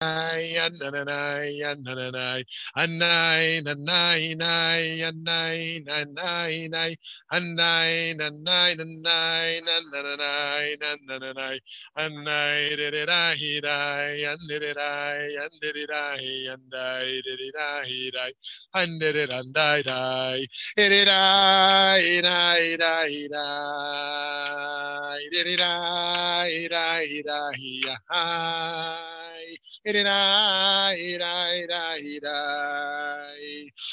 Anai, ananai, ananai, anai, nanai, nai, anai, nanai, nai, anai, nanai, nanai, nananai, nananai, anai, dididahi, dai, andididahi, andididahi, andai, dididahi, dai, andididandai, dai, ididai, dai, dai, dai, dididai, dai, dai, dai, Irai, irai, irai, irai.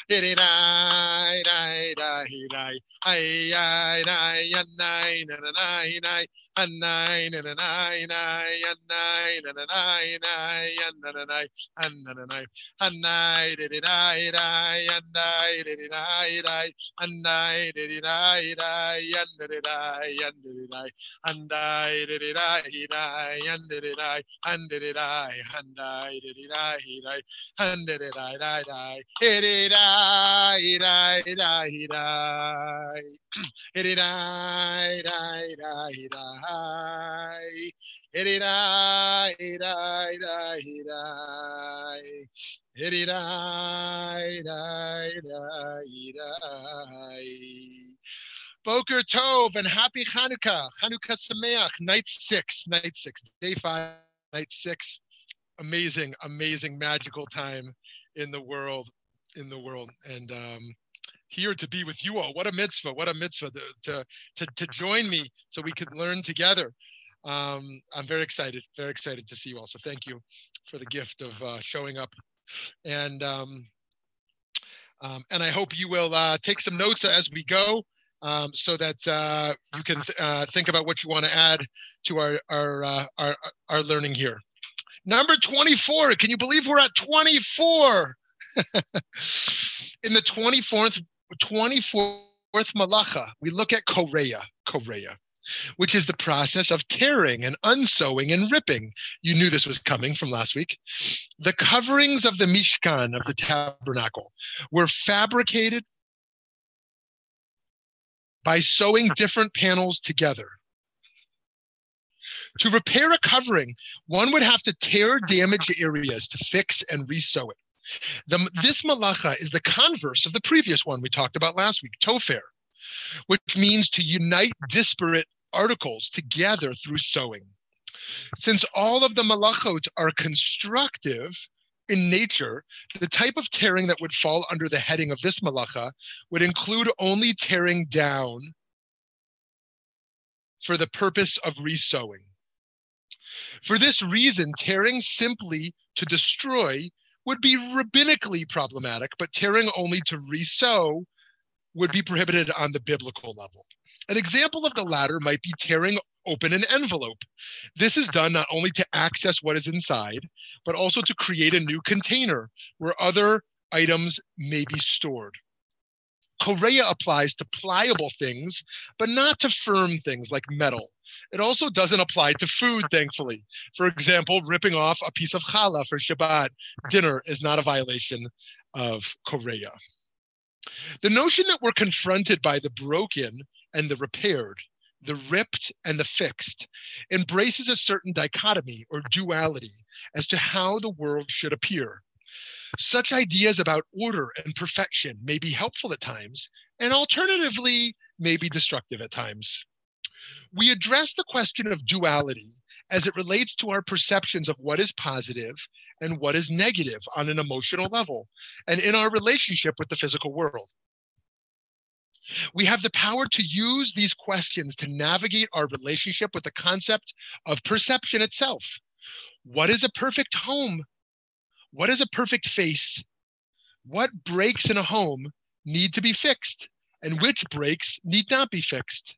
Irai, irai, irai, irai. Ai, ai, ai, anai, na, na, nai, nai. Anai, na, na, nai, nai. Anai, na, na, nai, nai. Anna, na, nai. Anna, na, nai. Anai, di, di, nai, nai. Anai, di, di, nai, nai. Anai, di, di, nai, nai. Anna, di, nai. Anna, di, nai. Andai, di, di, nai, nai. Anna, di, nai. Anna, di, nai. Andai, di, di, nai, nai. Anna, di, nai, nai, nai. Di, nai, nai, nai, nai. Di, nai, nai, nai, nai. Irai, irai, irai, irai. Irai, irai, irai, irai. Boker Tov and happy Hanukkah. Hanukkah Sameach, night six, night six, day five, night six. Amazing, amazing, magical time in the world, in the world. And um, here to be with you all. What a mitzvah, what a mitzvah to, to, to, to join me so we could learn together. Um, I'm very excited, very excited to see you all. So thank you for the gift of uh, showing up. And um, um, and I hope you will uh, take some notes as we go um, so that uh, you can th- uh, think about what you want to add to our our, uh, our our learning here. Number 24. Can you believe we're at 24? In the 24th 24th malacha, we look at ko'reah, ko'reah, which is the process of tearing and unsewing and ripping. You knew this was coming from last week. The coverings of the Mishkan of the tabernacle were fabricated by sewing different panels together. To repair a covering, one would have to tear damaged areas to fix and resew it. The, this malacha is the converse of the previous one we talked about last week, tofer, which means to unite disparate articles together through sewing. Since all of the malachot are constructive in nature, the type of tearing that would fall under the heading of this malacha would include only tearing down for the purpose of resewing. For this reason, tearing simply to destroy would be rabbinically problematic, but tearing only to resew would be prohibited on the biblical level. An example of the latter might be tearing open an envelope. This is done not only to access what is inside, but also to create a new container where other items may be stored. Ko'reah applies to pliable things, but not to firm things like metal. It also doesn't apply to food, thankfully. For example, ripping off a piece of challah for Shabbat dinner is not a violation of Ko'reah. The notion that we're confronted by the broken and the repaired, the ripped and the fixed, embraces a certain dichotomy or duality as to how the world should appear. Such ideas about order and perfection may be helpful at times, and alternatively, may be destructive at times. We address the question of duality as it relates to our perceptions of what is positive and what is negative on an emotional level, and in our relationship with the physical world. We have the power to use these questions to navigate our relationship with the concept of perception itself. What is a perfect home? What is a perfect face? What breaks in a home need to be fixed, and which breaks need not be fixed?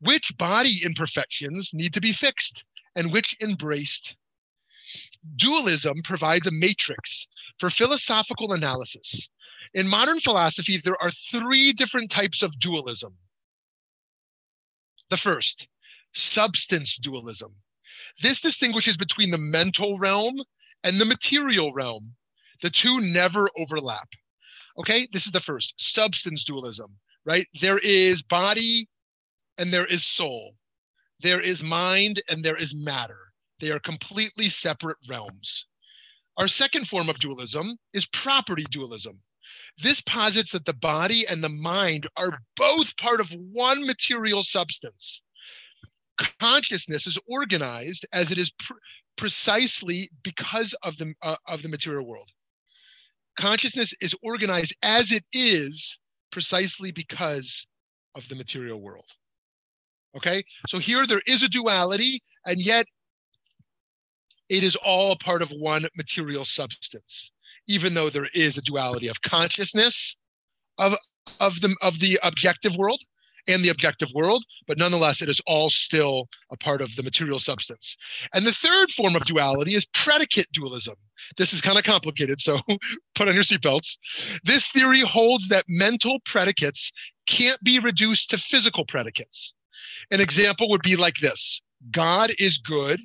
Which body imperfections need to be fixed, and which embraced? Dualism provides a matrix for philosophical analysis in modern philosophy, there are three different types of dualism. The first, substance dualism. This distinguishes between the mental realm and the material realm. The two never overlap. Okay, this is the first, substance dualism, right? There is body and there is soul. There is mind and there is matter. They are completely separate realms. Our second form of dualism is property dualism. This posits that the body and the mind are both part of one material substance. Consciousness is organized as it is pr- precisely because of the uh, of the material world. Consciousness is organized as it is precisely because of the material world. Okay, so here there is a duality, and yet it is all part of one material substance even though there is a duality of consciousness of of the of the objective world and the objective world, but nonetheless, it is all still a part of the material substance. And the third form of duality is predicate dualism. This is kind of complicated, so put on your seatbelts. This theory holds that mental predicates can't be reduced to physical predicates. An example would be like this God is good,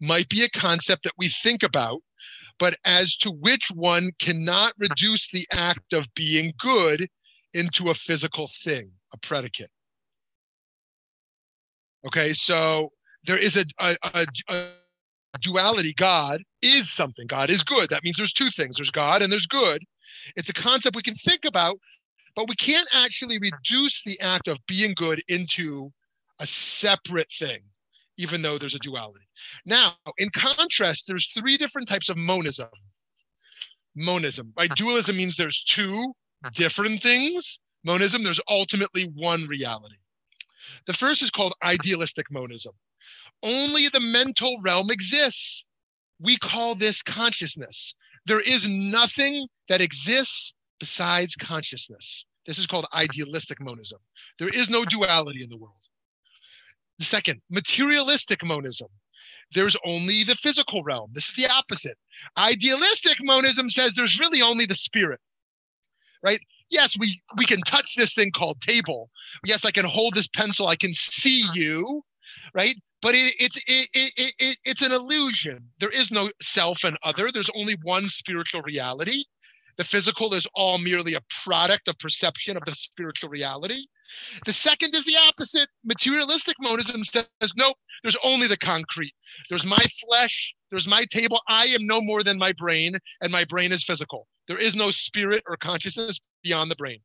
might be a concept that we think about, but as to which one cannot reduce the act of being good into a physical thing, a predicate. Okay, so there is a, a, a, a duality. God is something. God is good. That means there's two things there's God and there's good. It's a concept we can think about, but we can't actually reduce the act of being good into a separate thing, even though there's a duality. Now, in contrast, there's three different types of monism. Monism, right? Dualism means there's two different things. Monism, there's ultimately one reality. The first is called idealistic monism. Only the mental realm exists. We call this consciousness. There is nothing that exists besides consciousness. This is called idealistic monism. There is no duality in the world. The second, materialistic monism there's only the physical realm. This is the opposite. Idealistic monism says there's really only the spirit, right? Yes, we, we can touch this thing called table. Yes, I can hold this pencil. I can see you, right? But it, it's it, it, it, it's an illusion. There is no self and other. There's only one spiritual reality. The physical is all merely a product of perception of the spiritual reality. The second is the opposite. Materialistic monism says, nope, there's only the concrete. There's my flesh, there's my table. I am no more than my brain, and my brain is physical. There is no spirit or consciousness beyond the brain.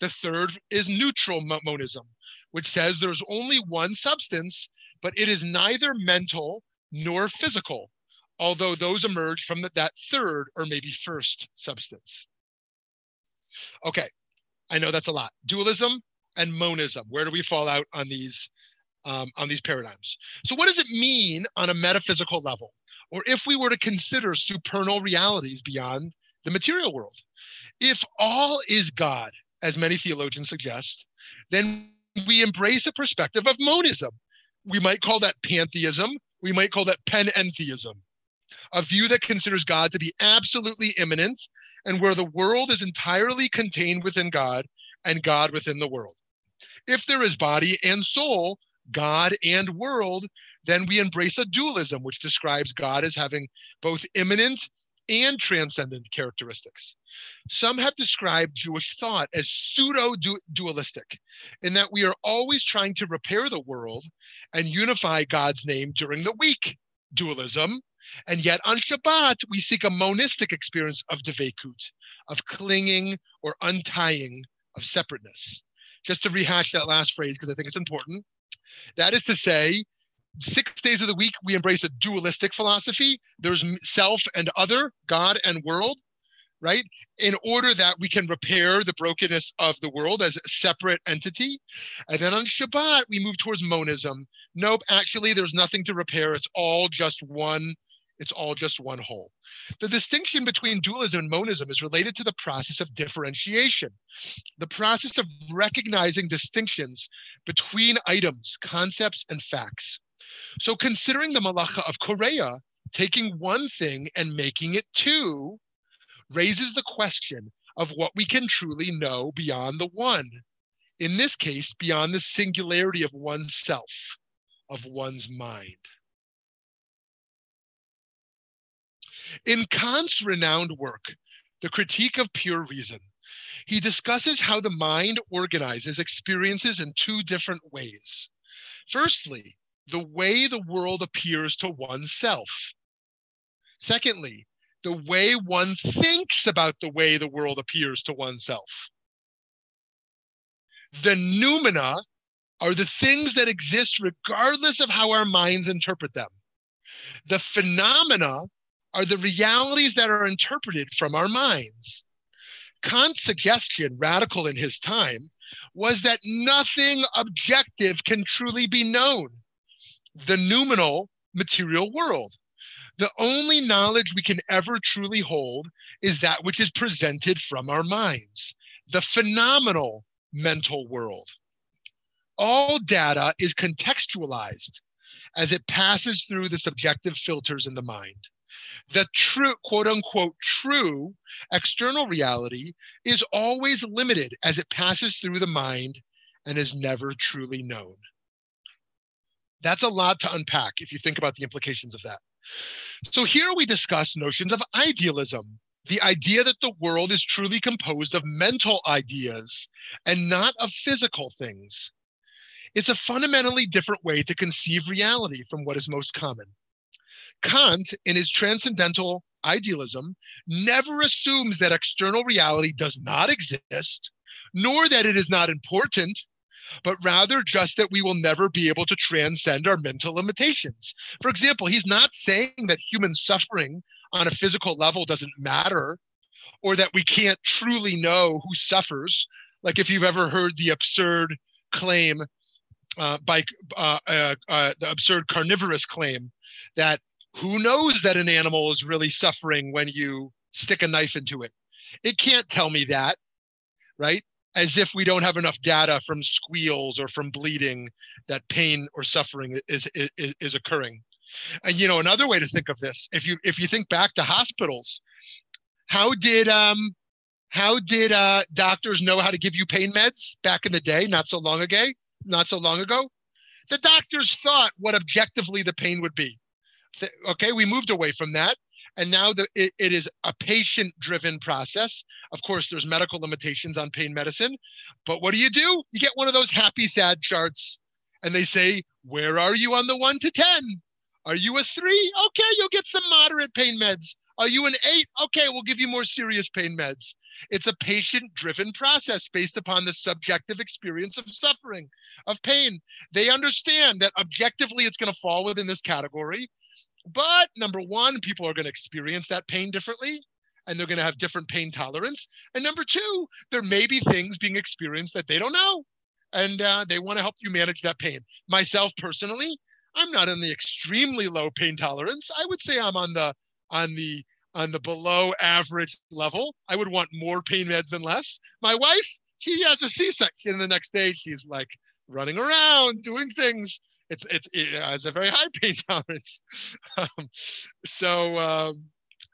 The third is neutral monism, which says there's only one substance, but it is neither mental nor physical, although those emerge from that third or maybe first substance. Okay, I know that's a lot. Dualism, and monism. Where do we fall out on these um, on these paradigms? So, what does it mean on a metaphysical level, or if we were to consider supernal realities beyond the material world? If all is God, as many theologians suggest, then we embrace a perspective of monism. We might call that pantheism. We might call that panentheism, a view that considers God to be absolutely immanent and where the world is entirely contained within God and God within the world. If there is body and soul, God and world, then we embrace a dualism, which describes God as having both immanent and transcendent characteristics. Some have described Jewish thought as pseudo dualistic, in that we are always trying to repair the world and unify God's name during the week, dualism. And yet on Shabbat, we seek a monistic experience of devekut, of clinging or untying, of separateness just to rehash that last phrase because I think it's important. That is to say, six days of the week, we embrace a dualistic philosophy. There's self and other, God and world, right? In order that we can repair the brokenness of the world as a separate entity. And then on Shabbat, we move towards monism. Nope, actually, there's nothing to repair. It's all just one it's all just one whole. The distinction between dualism and monism is related to the process of differentiation, the process of recognizing distinctions between items, concepts, and facts. So, considering the malacha of Ko'reah, taking one thing and making it two raises the question of what we can truly know beyond the one. In this case, beyond the singularity of oneself, of one's mind. In Kant's renowned work, The Critique of Pure Reason, he discusses how the mind organizes experiences in two different ways. Firstly, the way the world appears to oneself. Secondly, the way one thinks about the way the world appears to oneself. The noumena are the things that exist regardless of how our minds interpret them. The phenomena are the realities that are interpreted from our minds. Kant's suggestion, radical in his time, was that nothing objective can truly be known. The noumenal material world. The only knowledge we can ever truly hold is that which is presented from our minds, the phenomenal mental world. All data is contextualized as it passes through the subjective filters in the mind. The true, quote unquote, true external reality is always limited as it passes through the mind and is never truly known. That's a lot to unpack if you think about the implications of that. So, here we discuss notions of idealism, the idea that the world is truly composed of mental ideas and not of physical things. It's a fundamentally different way to conceive reality from what is most common. Kant, in his transcendental idealism, never assumes that external reality does not exist, nor that it is not important, but rather just that we will never be able to transcend our mental limitations. For example, he's not saying that human suffering on a physical level doesn't matter or that we can't truly know who suffers. Like if you've ever heard the absurd claim uh, by uh, uh, uh, the absurd carnivorous claim that who knows that an animal is really suffering when you stick a knife into it? It can't tell me that, right? As if we don't have enough data from squeals or from bleeding that pain or suffering is, is, is occurring. And you know, another way to think of this, if you if you think back to hospitals, how did um how did uh, doctors know how to give you pain meds back in the day? Not so long ago. Not so long ago, the doctors thought what objectively the pain would be. Okay, we moved away from that. And now the, it, it is a patient driven process. Of course, there's medical limitations on pain medicine. But what do you do? You get one of those happy, sad charts, and they say, Where are you on the one to 10? Are you a three? Okay, you'll get some moderate pain meds. Are you an eight? Okay, we'll give you more serious pain meds. It's a patient driven process based upon the subjective experience of suffering, of pain. They understand that objectively it's going to fall within this category. But number one, people are going to experience that pain differently and they're going to have different pain tolerance. And number two, there may be things being experienced that they don't know and uh, they want to help you manage that pain. Myself personally, I'm not on the extremely low pain tolerance. I would say I'm on the on the on the below average level. I would want more pain meds than less. My wife, she has a C-section the next day. She's like running around doing things it's it's it has a very high pain tolerance. Um, so um,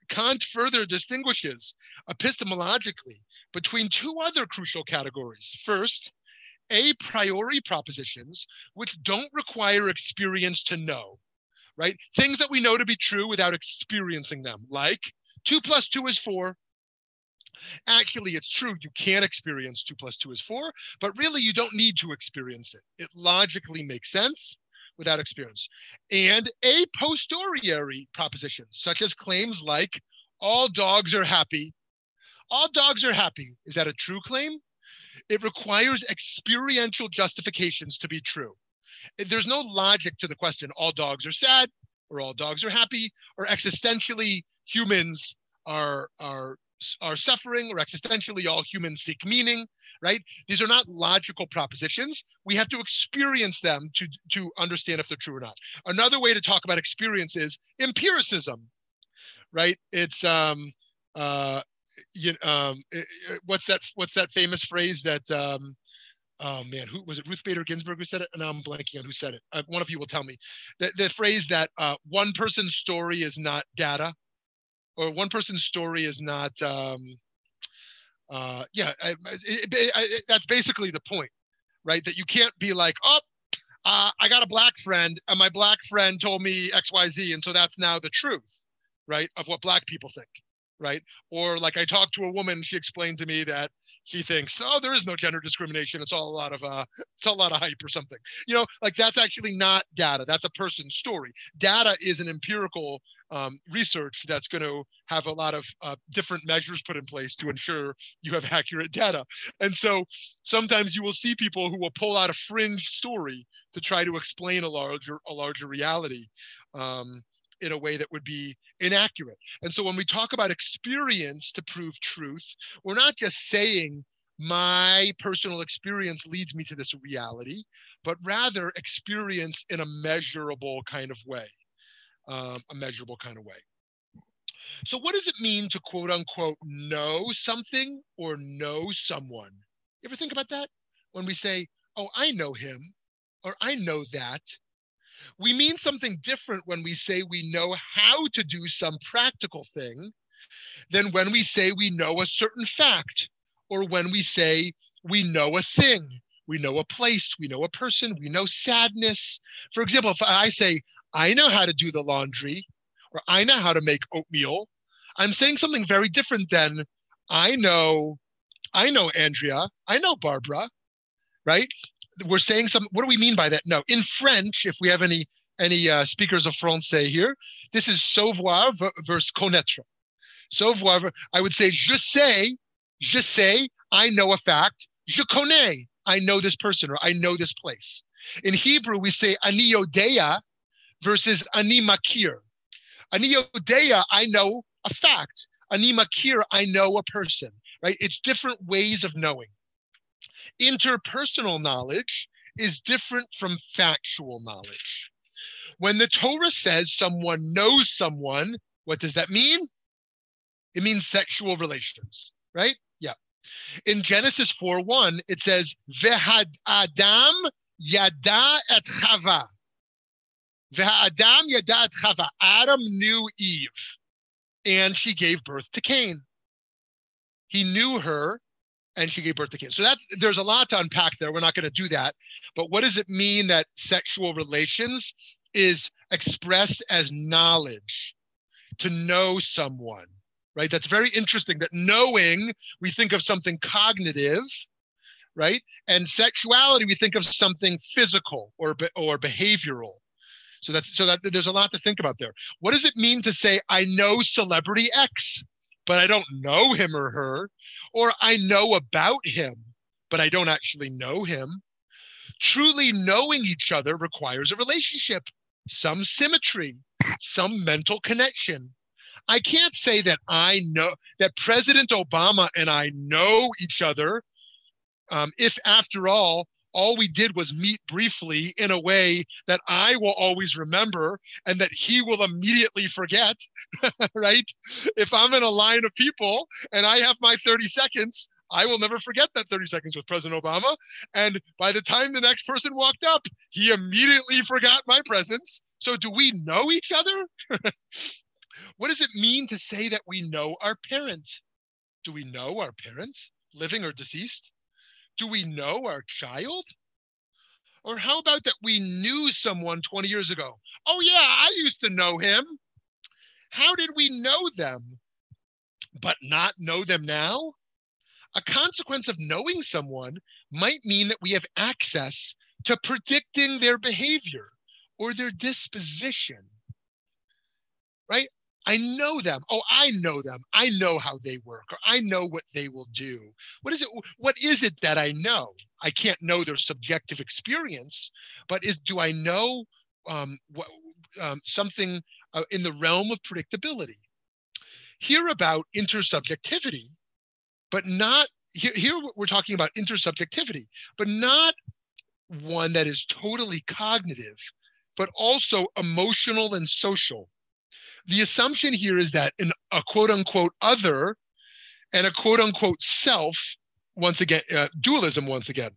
Kant further distinguishes epistemologically between two other crucial categories. First, a priori propositions, which don't require experience to know, right? Things that we know to be true without experiencing them, like two plus two is four. Actually, it's true, you can experience two plus two is four, but really you don't need to experience it. It logically makes sense without experience, and a posteriori proposition, such as claims like all dogs are happy. All dogs are happy. Is that a true claim? It requires experiential justifications to be true. There's no logic to the question all dogs are sad or all dogs are happy or existentially humans are are are suffering or existentially all humans seek meaning right? These are not logical propositions. We have to experience them to, to understand if they're true or not. Another way to talk about experience is empiricism, right? It's um, uh, you um, what's that? What's that famous phrase that? Um, oh man, who was it? Ruth Bader Ginsburg who said it? And I'm blanking on who said it. Uh, one of you will tell me. The, the phrase that uh, one person's story is not data, or one person's story is not um, uh, yeah, I, it, that's basically the point, right? That you can't be like, oh, uh, I got a black friend, and my black friend told me X, Y, Z, and so that's now the truth, right, of what black people think, right? Or like I talked to a woman, she explained to me that she thinks, oh, there is no gender discrimination. It's all a lot of uh, it's a lot of hype or something. You know, like that's actually not data. That's a person's story. Data is an empirical um, research that's going to have a lot of uh, different measures put in place to ensure you have accurate data. And so sometimes you will see people who will pull out a fringe story to try to explain a larger a larger reality. Um, in a way that would be inaccurate. And so when we talk about experience to prove truth, we're not just saying my personal experience leads me to this reality, but rather experience in a measurable kind of way, um, a measurable kind of way. So, what does it mean to quote unquote know something or know someone? You ever think about that? When we say, oh, I know him or I know that, we mean something different when we say we know how to do some practical thing than when we say we know a certain fact or when we say we know a thing, we know a place, we know a person, we know sadness. For example, if I say, I know how to do the laundry, or I know how to make oatmeal, I'm saying something very different than I know, I know Andrea, I know Barbara, right? We're saying some, what do we mean by that? No, in French, if we have any any uh, speakers of Francais here, this is savoir versus connaître. Savoir, I would say, je sais Je sais, I know a fact. Je connais, I know this person or I know this place. In Hebrew, we say ani versus ani makir. Ani yodea, I know a fact. Ani makir, I know a person, right? It's different ways of knowing. Interpersonal knowledge is different from factual knowledge. When the Torah says someone knows someone, what does that mean? It means sexual relations, right? Yeah. In Genesis 4 1, it says, Vehad Adam yada et chava. Adam yada et chava. Adam knew Eve, and she gave birth to Cain. He knew her, and she gave birth to Cain. So that there's a lot to unpack there. We're not going to do that. But what does it mean that sexual relations is expressed as knowledge, to know someone? right? That's very interesting that knowing, we think of something cognitive, right? And sexuality, we think of something physical or, or behavioral. So that's so that there's a lot to think about there. What does it mean to say I know celebrity X, but I don't know him or her, or I know about him, but I don't actually know him? Truly knowing each other requires a relationship, some symmetry, some mental connection. I can't say that I know that President Obama and I know each other um, if, after all, all we did was meet briefly in a way that I will always remember and that he will immediately forget, right? If I'm in a line of people and I have my 30 seconds, I will never forget that 30 seconds with President Obama. And by the time the next person walked up, he immediately forgot my presence. So, do we know each other? What does it mean to say that we know our parent? Do we know our parent, living or deceased? Do we know our child? Or how about that we knew someone 20 years ago? Oh, yeah, I used to know him. How did we know them, but not know them now? A consequence of knowing someone might mean that we have access to predicting their behavior or their disposition. Right? I know them. Oh, I know them. I know how they work, or I know what they will do. What is it? What is it that I know? I can't know their subjective experience, but is do I know um, what, um, something uh, in the realm of predictability? Here about intersubjectivity, but not here. Here we're talking about intersubjectivity, but not one that is totally cognitive, but also emotional and social the assumption here is that in a quote unquote other and a quote unquote self, once again, uh, dualism once again.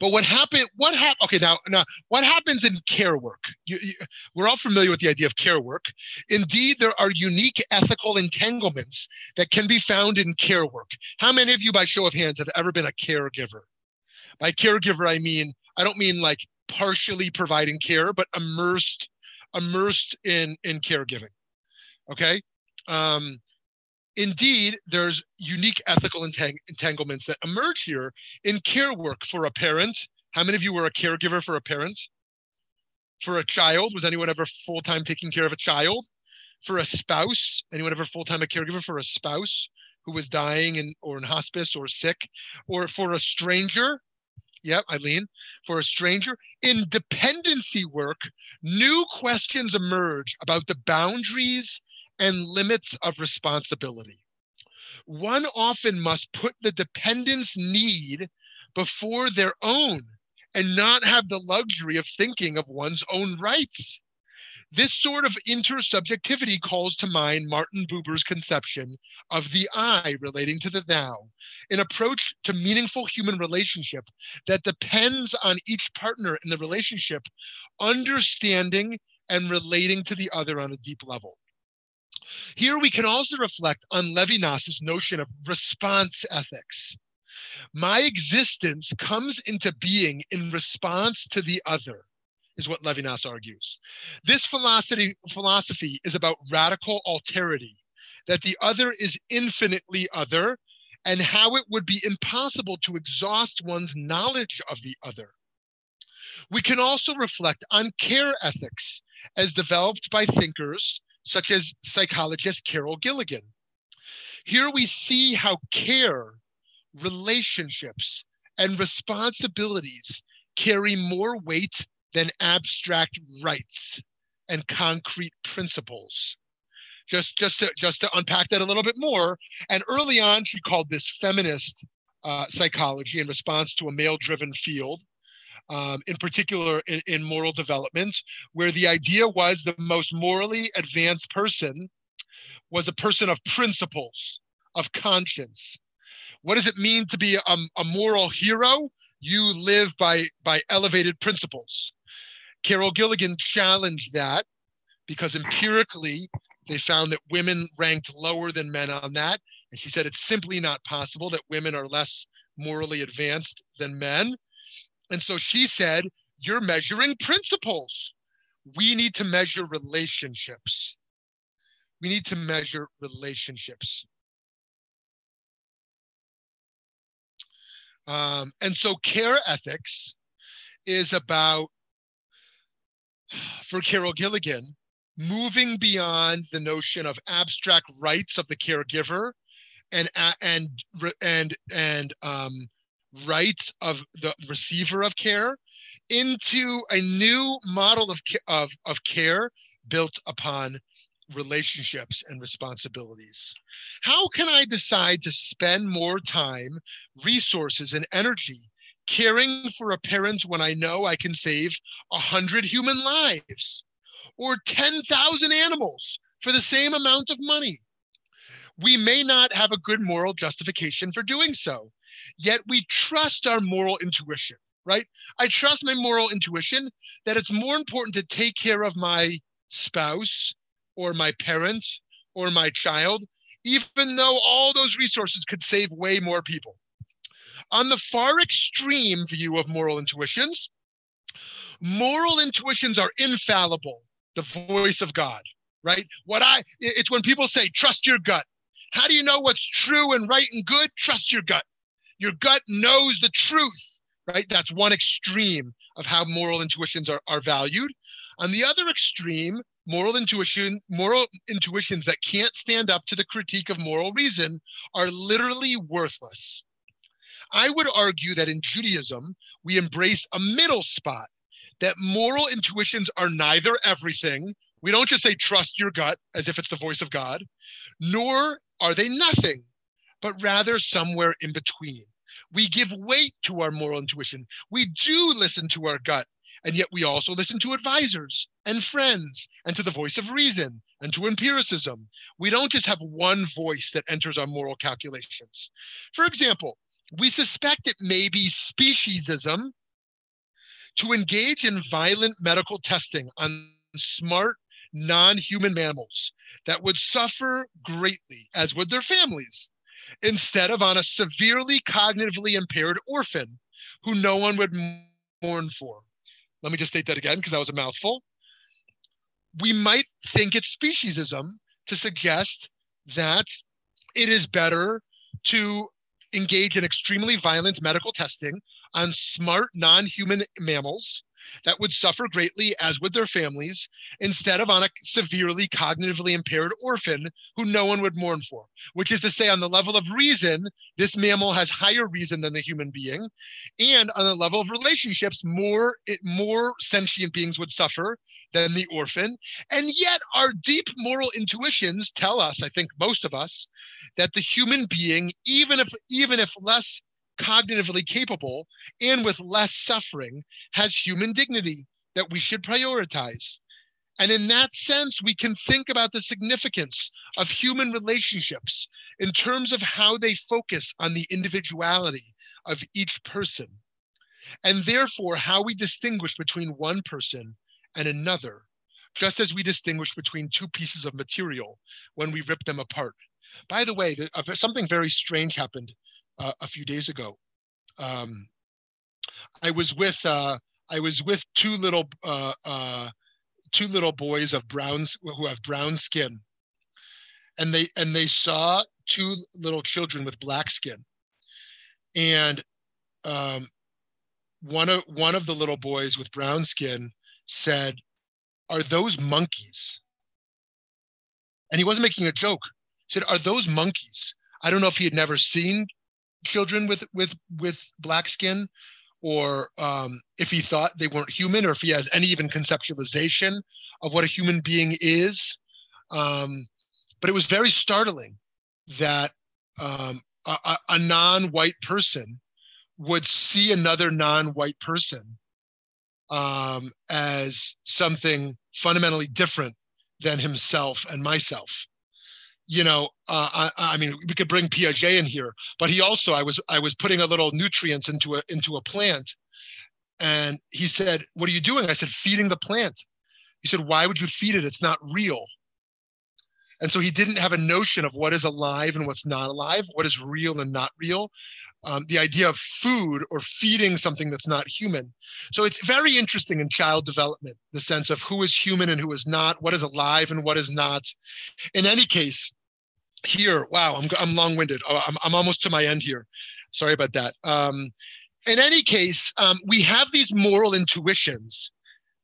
But what happened? What happened? Okay, now, now, what happens in care work? You, you, we're all familiar with the idea of care work. Indeed, there are unique ethical entanglements that can be found in care work. How many of you, by show of hands, have ever been a caregiver? By caregiver, I mean I don't mean like partially providing care, but immersed immersed in in caregiving. Okay. Um, indeed, there's unique ethical entang- entanglements that emerge here in care work for a parent. How many of you were a caregiver for a parent? For a child, was anyone ever full time taking care of a child? For a spouse, anyone ever full time a caregiver for a spouse who was dying and or in hospice or sick? Or for a stranger? Yep, Eileen. For a stranger, in dependency work, new questions emerge about the boundaries and limits of responsibility. One often must put the dependent's need before their own and not have the luxury of thinking of one's own rights. This sort of intersubjectivity calls to mind Martin Buber's conception of the I relating to the thou, an approach to meaningful human relationship that depends on each partner in the relationship understanding and relating to the other on a deep level. Here we can also reflect on Levinas's notion of response ethics. My existence comes into being in response to the other, is what Levinas argues. This philosophy, philosophy is about radical alterity, that the other is infinitely other, and how it would be impossible to exhaust one's knowledge of the other. We can also reflect on care ethics as developed by thinkers such as psychologist Carol Gilligan. Here we see how care, relationships, and responsibilities carry more weight than abstract rights and concrete principles. Just, just, to, just to unpack that a little bit more. And early on, she called this feminist uh, psychology in response to a male driven field um, in particular in, in moral development, where the idea was the most morally advanced person was a person of principles, of conscience. What does it mean to be a, a moral hero? You live by, by elevated principles. Carol Gilligan challenged that because empirically they found that women ranked lower than men on that. And she said it's simply not possible that women are less morally advanced than men. And so she said, You're measuring principles. We need to measure relationships. We need to measure relationships. Um, and so care ethics is about, for Carol Gilligan, moving beyond the notion of abstract rights of the caregiver and and and and um, rights of the receiver of care into a new model of, of, of care built upon relationships and responsibilities. How can I decide to spend more time, resources, and energy caring for a parent when I know I can save 100 human lives or 10,000 animals for the same amount of money? We may not have a good moral justification for doing so, Yet we trust our moral intuition, right? I trust my moral intuition that it's more important to take care of my spouse or my parent or my child, even though all those resources could save way more people. On the far extreme view of moral intuitions, moral intuitions are infallible, the voice of God, right? What I, it's when people say, trust your gut. How do you know what's true and right and good? Trust your gut. Your gut knows the truth, right? That's one extreme of how moral intuitions are, are valued. On the other extreme, moral intuition, moral intuitions that can't stand up to the critique of moral reason are literally worthless. I would argue that in Judaism, we embrace a middle spot, that moral intuitions are neither everything. We don't just say trust your gut as if it's the voice of God, nor are they nothing but rather somewhere in between. We give weight to our moral intuition. We do listen to our gut, and yet we also listen to advisors and friends and to the voice of reason and to empiricism. We don't just have one voice that enters our moral calculations. For example, we suspect it may be speciesism to engage in violent medical testing on smart non human mammals that would suffer greatly, as would their families instead of on a severely cognitively impaired orphan who no one would mourn for. Let me just state that again because that was a mouthful. We might think it's speciesism to suggest that it is better to engage in extremely violent medical testing on smart non human mammals that would suffer greatly, as would their families, instead of on a severely cognitively impaired orphan who no one would mourn for. Which is to say, on the level of reason, this mammal has higher reason than the human being. And on the level of relationships, more, more sentient beings would suffer than the orphan. And yet, our deep moral intuitions tell us, I think most of us, that the human being, even if even if less cognitively capable and with less suffering, has human dignity that we should prioritize. And in that sense, we can think about the significance of human relationships in terms of how they focus on the individuality of each person. And therefore, how we distinguish between one person and another, just as we distinguish between two pieces of material when we rip them apart. By the way, uh, something very strange happened uh, a few days ago. Um, I was with uh, I was with two little uh, uh, two little boys of browns who have brown skin, and they and they saw two little children with black skin, and um, one of one of the little boys with brown skin said, "Are those monkeys?" And he wasn't making a joke. He said, "Are those monkeys?" I don't know if he had never seen children with with with black skin, or um, if he thought they weren't human, or if he has any even conceptualization of what a human being is. Um, but it was very startling that um, a, a non-white person would see another non-white person um, as something fundamentally different than himself and myself you know, uh, I, I, mean, we could bring Piaget in here, but he also, I was, I was putting a little nutrients into a into a plant, and he said, "What are you doing?" I said, "Feeding the plant." He said, "Why would you feed it? It's not real." And so he didn't have a notion of what is alive and what's not alive, what is real and not real. Um, the idea of food or feeding something that's not human. So it's very interesting in child development, the sense of who is human and who is not, what is alive and what is not. In any case, here, wow, I'm, I'm long winded. Oh, I'm, I'm almost to my end here. Sorry about that. Um, in any case, um, we have these moral intuitions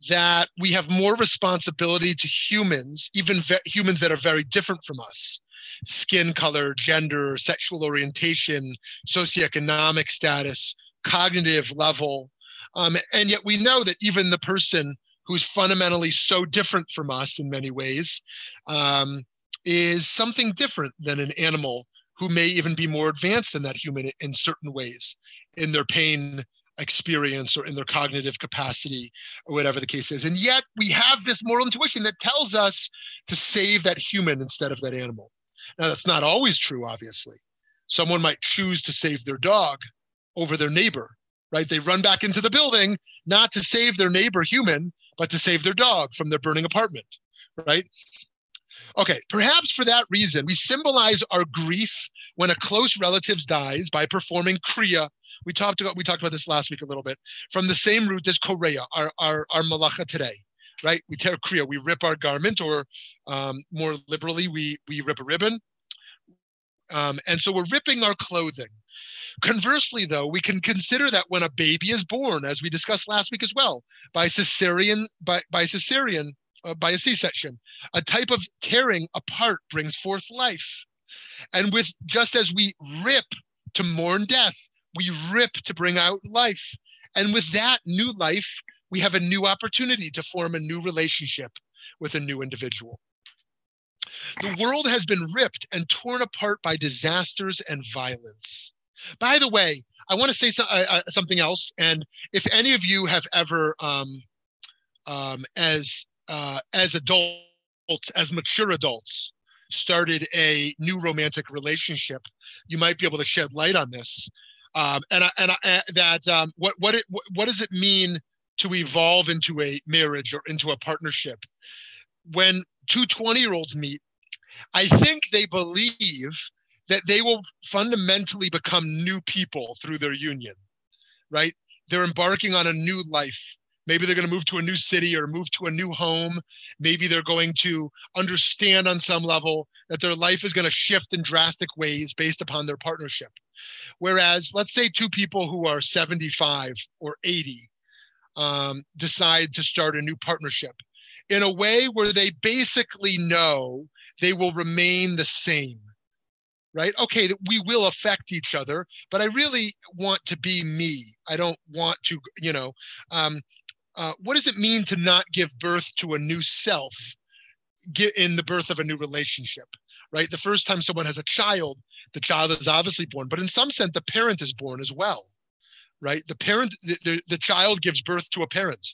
that we have more responsibility to humans, even ve- humans that are very different from us skin color, gender, sexual orientation, socioeconomic status, cognitive level. Um, and yet we know that even the person who's fundamentally so different from us in many ways um, is something different than an animal who may even be more advanced than that human in certain ways in their pain experience or in their cognitive capacity or whatever the case is. And yet we have this moral intuition that tells us to save that human instead of that animal. Now, that's not always true, obviously. Someone might choose to save their dog over their neighbor, right? They run back into the building not to save their neighbor human, but to save their dog from their burning apartment, right? Okay, perhaps for that reason, we symbolize our grief when a close relative dies by performing kriya. We talked about we talked about this last week a little bit from the same root as ko'reah, our our, our malacha today, right? We tear kriya, we rip our garment, or um, more liberally, we we rip a ribbon, um, and so we're ripping our clothing. Conversely, though, we can consider that when a baby is born, as we discussed last week as well, by cesarean by by cesarean uh, by a C-section. A type of tearing apart brings forth life. And with just as we rip to mourn death, we rip to bring out life. And with that new life, we have a new opportunity to form a new relationship with a new individual. The world has been ripped and torn apart by disasters and violence. By the way, I want to say so, uh, uh something else. And if any of you have ever, um, um, as uh, as adults, as mature adults, started a new romantic relationship, you might be able to shed light on this. Um, and and uh, that um, what what it what does it mean to evolve into a marriage or into a partnership? When two 20 year olds meet, I think they believe that they will fundamentally become new people through their union, right? They're embarking on a new life Maybe they're going to move to a new city or move to a new home. Maybe they're going to understand on some level that their life is going to shift in drastic ways based upon their partnership. Whereas, let's say two people who are 75 or 80, um, decide to start a new partnership in a way where they basically know they will remain the same right? Okay we will affect each other but i really want to be me. I don't want to you know um, uh, what does it mean to not give birth to a new self in the birth of a new relationship right? The first time someone has a child the child is obviously born but in some sense the parent is born as well right? The parent the, the, the child gives birth to a parent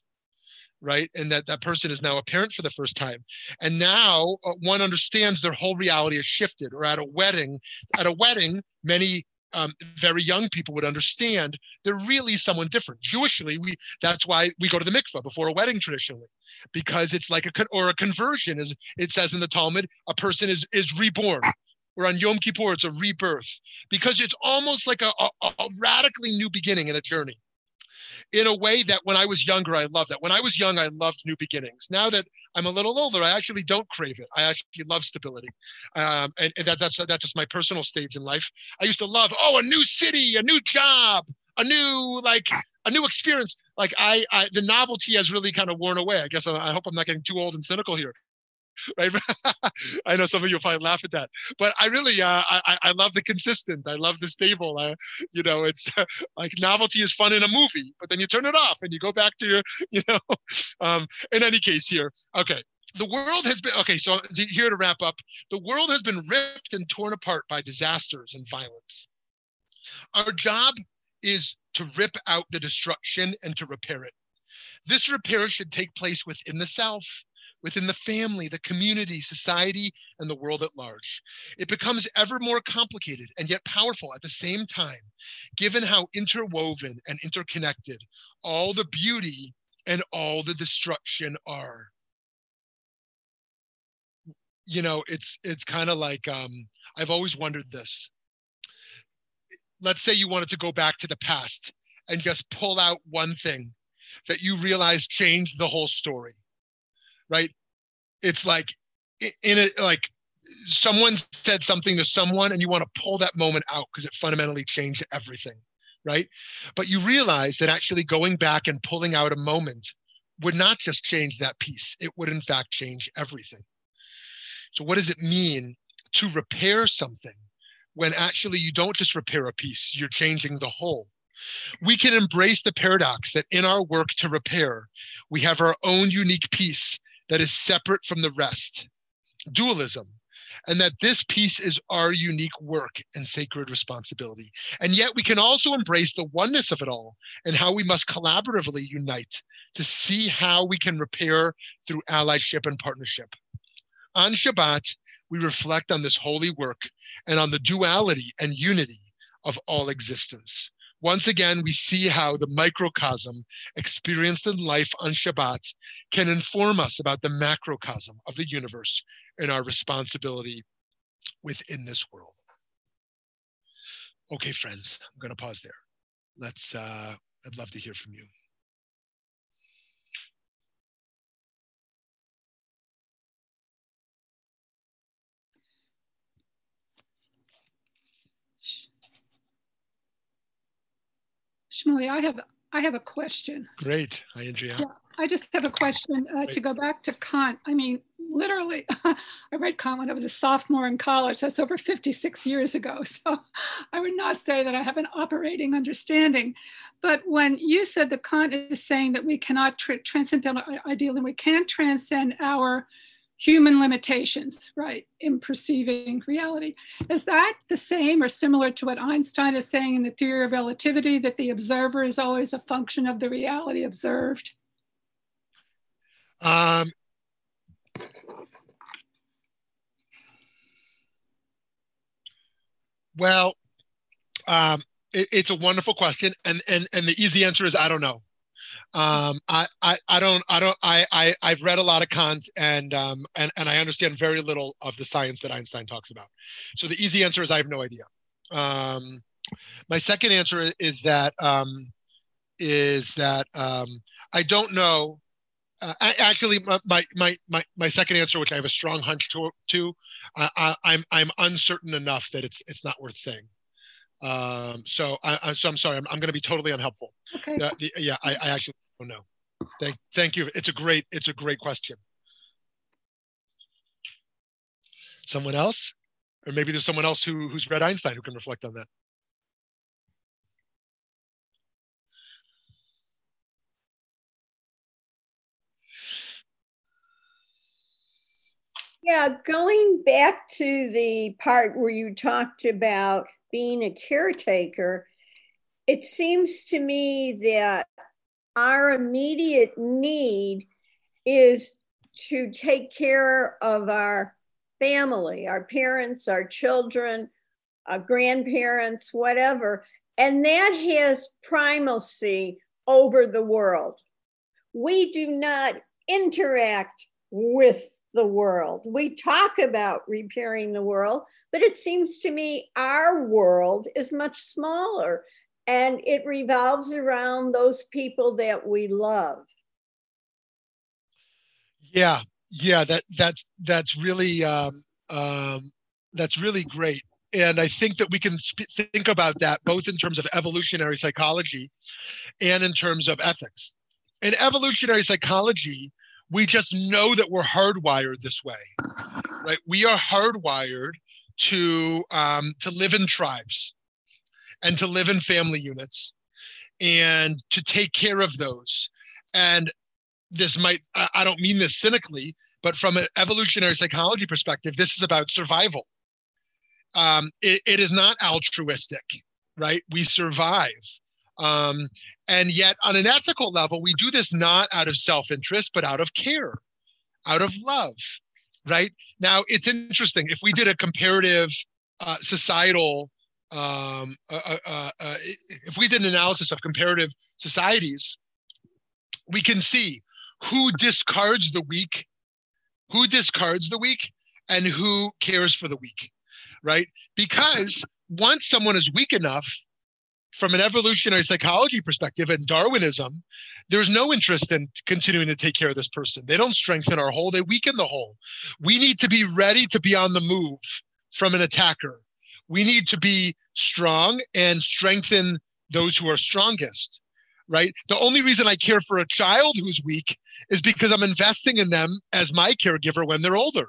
right? And that that person is now a parent for the first time. And now uh, one understands their whole reality has shifted or at a wedding at a wedding many um, very young people would understand they're really someone different. Jewishly we that's why we go to the mikvah before a wedding traditionally because it's like a or a conversion as it says in the talmud a person is is reborn or on Yom Kippur, it's a rebirth because it's almost like a, a, a radically new beginning in a journey in a way that when I was younger, I loved that. When I was young, I loved new beginnings. Now that I'm a little older, I actually don't crave it. I actually love stability, um, and, and that, that's that's just my personal stage in life. I used to love, oh, a new city, a new job, a new like a new experience. Like I, I the novelty has really kind of worn away. I guess I, I hope I'm not getting too old and cynical here right? I know some of you probably laugh at that, but I really, uh, I, I love the consistent. I love the stable. Uh, you know, it's like novelty is fun in a movie, but then you turn it off and you go back to your, you know. Um, in any case, here, okay, the world has been okay. So here to wrap up, the world has been ripped and torn apart by disasters and violence. Our job is to rip out the destruction and to repair it. This repair should take place within the self within the family, the community, society, and the world at large. It becomes ever more complicated and yet powerful at the same time, given how interwoven and interconnected all the beauty and all the destruction are. You know, it's it's kind of like um, I've always wondered this. Let's say you wanted to go back to the past and just pull out one thing that you realize changed the whole story right? It's like in it, like someone said something to someone and you want to pull that moment out because it fundamentally changed everything, right? But you realize that actually going back and pulling out a moment would not just change that piece, it would in fact change everything. So, what does it mean to repair something when actually you don't just repair a piece, you're changing the whole? We can embrace the paradox that in our work to repair, we have our own unique piece that is separate from the rest, dualism, and that this piece is our unique work and sacred responsibility. And yet we can also embrace the oneness of it all and how we must collaboratively unite to see how we can repair through allyship and partnership. On Shabbat, we reflect on this holy work and on the duality and unity of all existence. Once again, we see how the microcosm experienced in life on Shabbat can inform us about the macrocosm of the universe and our responsibility within this world. Okay, friends, I'm going to pause there. Let's, uh, I'd love to hear from you. Shmuly, I have I have a question. Great. Hi, Andrea. Yeah, I just have a question uh, to go back to Kant. I mean, literally, I read Kant when I was a sophomore in college. That's over 56 years ago. So I would not say that I have an operating understanding. But when you said that Kant is saying that we cannot tra- transcend ideal and we can't transcend our human limitations, right, in perceiving reality. Is that the same or similar to what Einstein is saying in the theory of relativity, that the observer is always a function of the reality observed? Um, well, um, it, it's a wonderful question, and and and the easy answer is I don't know. Um, I, I, I don't, I don't, I, I, I've read a lot of Kant and, um, and, and I understand very little of the science that Einstein talks about. So the easy answer is I have no idea. Um, my second answer is that, um, is that um, I don't know. Uh, actually, my, my, my, my second answer, which I have a strong hunch to, to I, I'm, I'm uncertain enough that it's, it's not worth saying. Um, so I, I, so I'm sorry. I'm, I'm going to be totally unhelpful. Okay. Uh, the, yeah, I, I actually don't know. Thank, thank you. It's a great, it's a great question. Someone else? Or maybe there's someone else who, who's read Einstein who can reflect on that. Yeah, going back to the part where you talked about being a caretaker, it seems to me that our immediate need is to take care of our family, our parents, our children, our grandparents, whatever. And that has primacy over the world. We do not interact with the world. We talk about repairing the world, but it seems to me our world is much smaller and it revolves around those people that we love. Yeah, yeah, that that's that's really um, um, that's really great, and I think that we can sp- think about that both in terms of evolutionary psychology and in terms of ethics. In evolutionary psychology, we just know that we're hardwired this way, right? We are hardwired to um, to live in tribes and to live in family units and to take care of those. And this might I don't mean this cynically, but from an evolutionary psychology perspective, this is about survival. Um, it, it is not altruistic, right? We survive. Um, and yet, on an ethical level, we do this not out of self interest, but out of care, out of love, right? Now, it's interesting. If we did a comparative uh, societal, um, uh, uh, uh, uh if we did an analysis of comparative societies, we can see who discards the weak, who discards the weak, and who cares for the weak, right? Because once someone is weak enough, from an evolutionary psychology perspective and Darwinism, there's no interest in continuing to take care of this person. They don't strengthen our whole, they weaken the whole. We need to be ready to be on the move from an attacker. We need to be strong and strengthen those who are strongest, right? The only reason I care for a child who's weak is because I'm investing in them as my caregiver when they're older.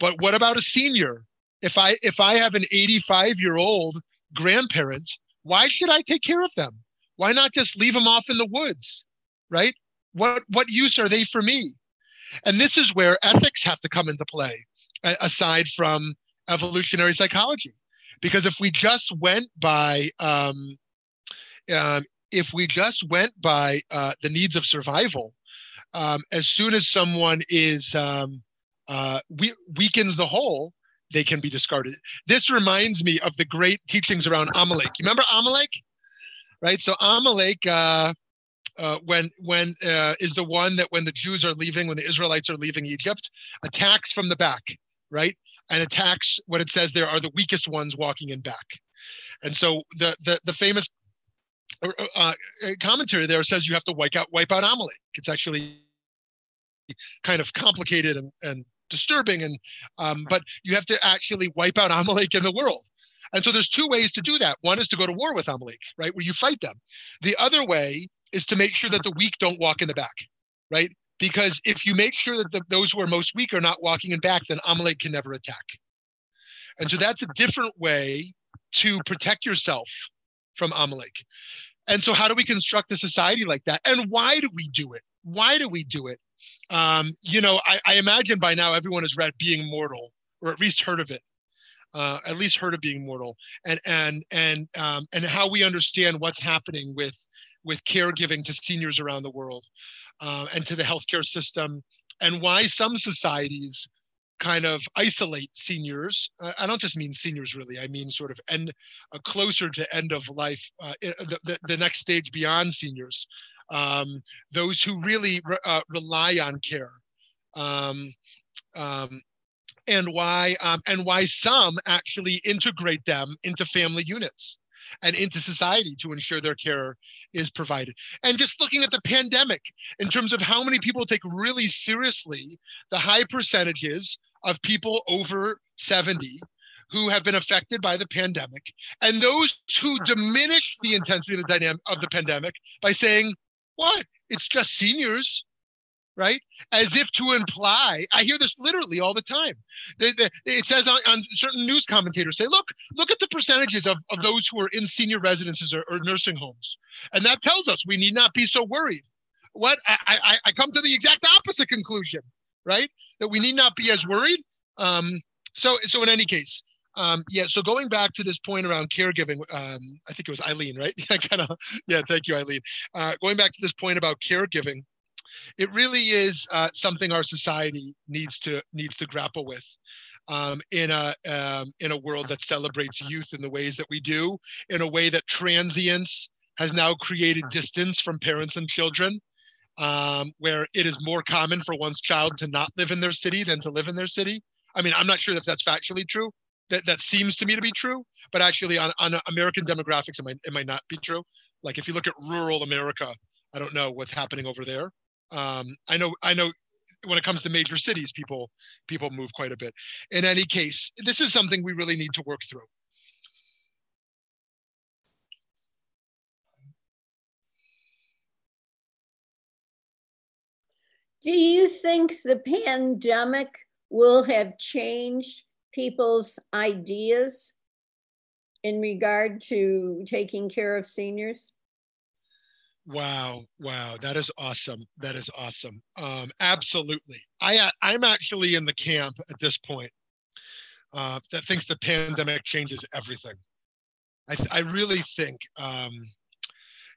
But what about a senior? If I if I have an 85 year old grandparent why should I take care of them? Why not just leave them off in the woods? Right? What what use are they for me? And this is where ethics have to come into play, aside from evolutionary psychology. Because if we just went by um, um, if we just went by uh, the needs of survival, um, as soon as someone is um, uh, we, weakens the whole, they can be discarded. This reminds me of the great teachings around Amalek. You remember Amalek? Right? So Amalek, uh, uh, when when uh, is the one that when the Jews are leaving, when the Israelites are leaving Egypt, attacks from the back, right? And attacks what it says there are the weakest ones walking in back. And so the the, the famous uh, uh commentary there says you have to wipe out wipe out Amalek. It's actually kind of complicated and, and disturbing and um, but you have to actually wipe out amalek in the world. And so there's two ways to do that. One is to go to war with amalek right where you fight them. The other way is to make sure that the weak don't walk in the back right? Because if you make sure that the, those who are most weak are not walking in back then amalek can never attack. And so that's a different way to protect yourself from amalek. And so how do we construct a society like that? And why do we do it? Why do we do it um, you know, I, I, imagine by now everyone has read Being Mortal, or at least heard of it. Uh, at least heard of being mortal, and and and um, and how we understand what's happening with with caregiving to seniors around the world, uh, and to the healthcare system, and why some societies kind of isolate seniors. Uh, I don't just mean seniors, really. I mean sort of end uh, closer to end of life, uh, the, the, the next stage beyond seniors, um, those who really re- uh, rely on care, um, um, and why um, and why some actually integrate them into family units and into society to ensure their care is provided. And just looking at the pandemic in terms of how many people take really seriously the high percentages of people over 70 who have been affected by the pandemic and those who diminish the intensity of the dynamic of the pandemic by saying what? it's just seniors right? As if to imply, I hear this literally all the time. it says on, on, certain news commentators say, look, look at the percentages of, of those who are in senior residences or, or nursing homes. And that tells us we need not be so worried. What I, I, I come to the exact opposite conclusion, right? That we need not be as worried. Um, so, so in any case, um, yeah. So going back to this point around caregiving, um, I think it was Eileen, right? Yeah, kind of. Yeah, thank you, Eileen. Uh, going back to this point about caregiving, it really is uh, something our society needs to needs to grapple with. Um, in a um, in a world that celebrates youth in the ways that we do, in a way that transience has now created distance from parents and children, um, where it is more common for one's child to not live in their city than to live in their city. I mean, I'm not sure if that's factually true. That that seems to me to be true, but actually on, on American demographics, it might it might not be true. Like if you look at rural America, I don't know what's happening over there. Um, I know I know when it comes to major cities, people people move quite a bit. In any case, this is something we really need to work through. Do you think the pandemic will have changed people's ideas in regard to taking care of seniors? Wow, wow, that is awesome. That is awesome. Um, absolutely. I uh, I'm actually in the camp at this point uh, that thinks the pandemic changes everything. I I really think um,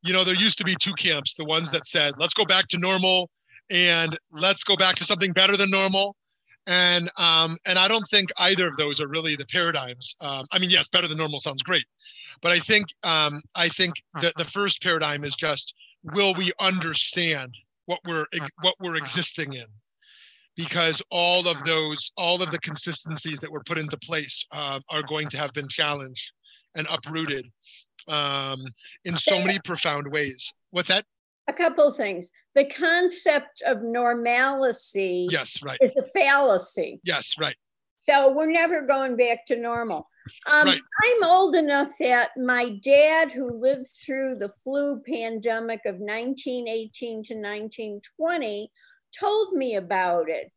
you know there used to be two camps: the ones that said let's go back to normal and let's go back to something better than normal, and um, and I don't think either of those are really the paradigms. Um, I mean, yes, better than normal sounds great, but I think um, I think the the first paradigm is just will we understand what we're what we're existing in, because all of those all of the consistencies that were put into place uh, are going to have been challenged and uprooted um, in so many profound ways. What's that? A couple of things. The concept of normalcy yes, right. is a fallacy. Yes, right. So we're never going back to normal. Um, right. I'm old enough that my dad, who lived through the flu pandemic of 1918 to 1920, told me about it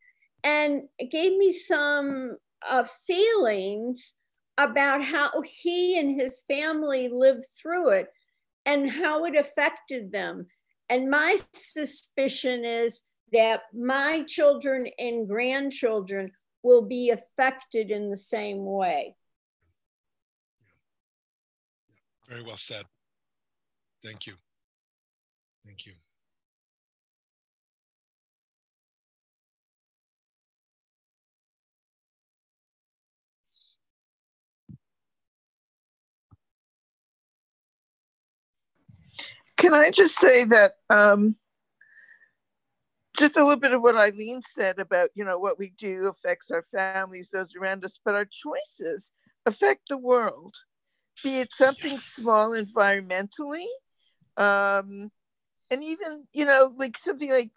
and gave me some uh, feelings about how he and his family lived through it and how it affected them. And my suspicion is that my children and grandchildren will be affected in the same way. Very well said. Thank you. Thank you. Can I just say that um, just a little bit of what Eileen said about, you know, what we do affects our families, those around us, but our choices affect the world, be it something small environmentally, um, and even, you know, like something like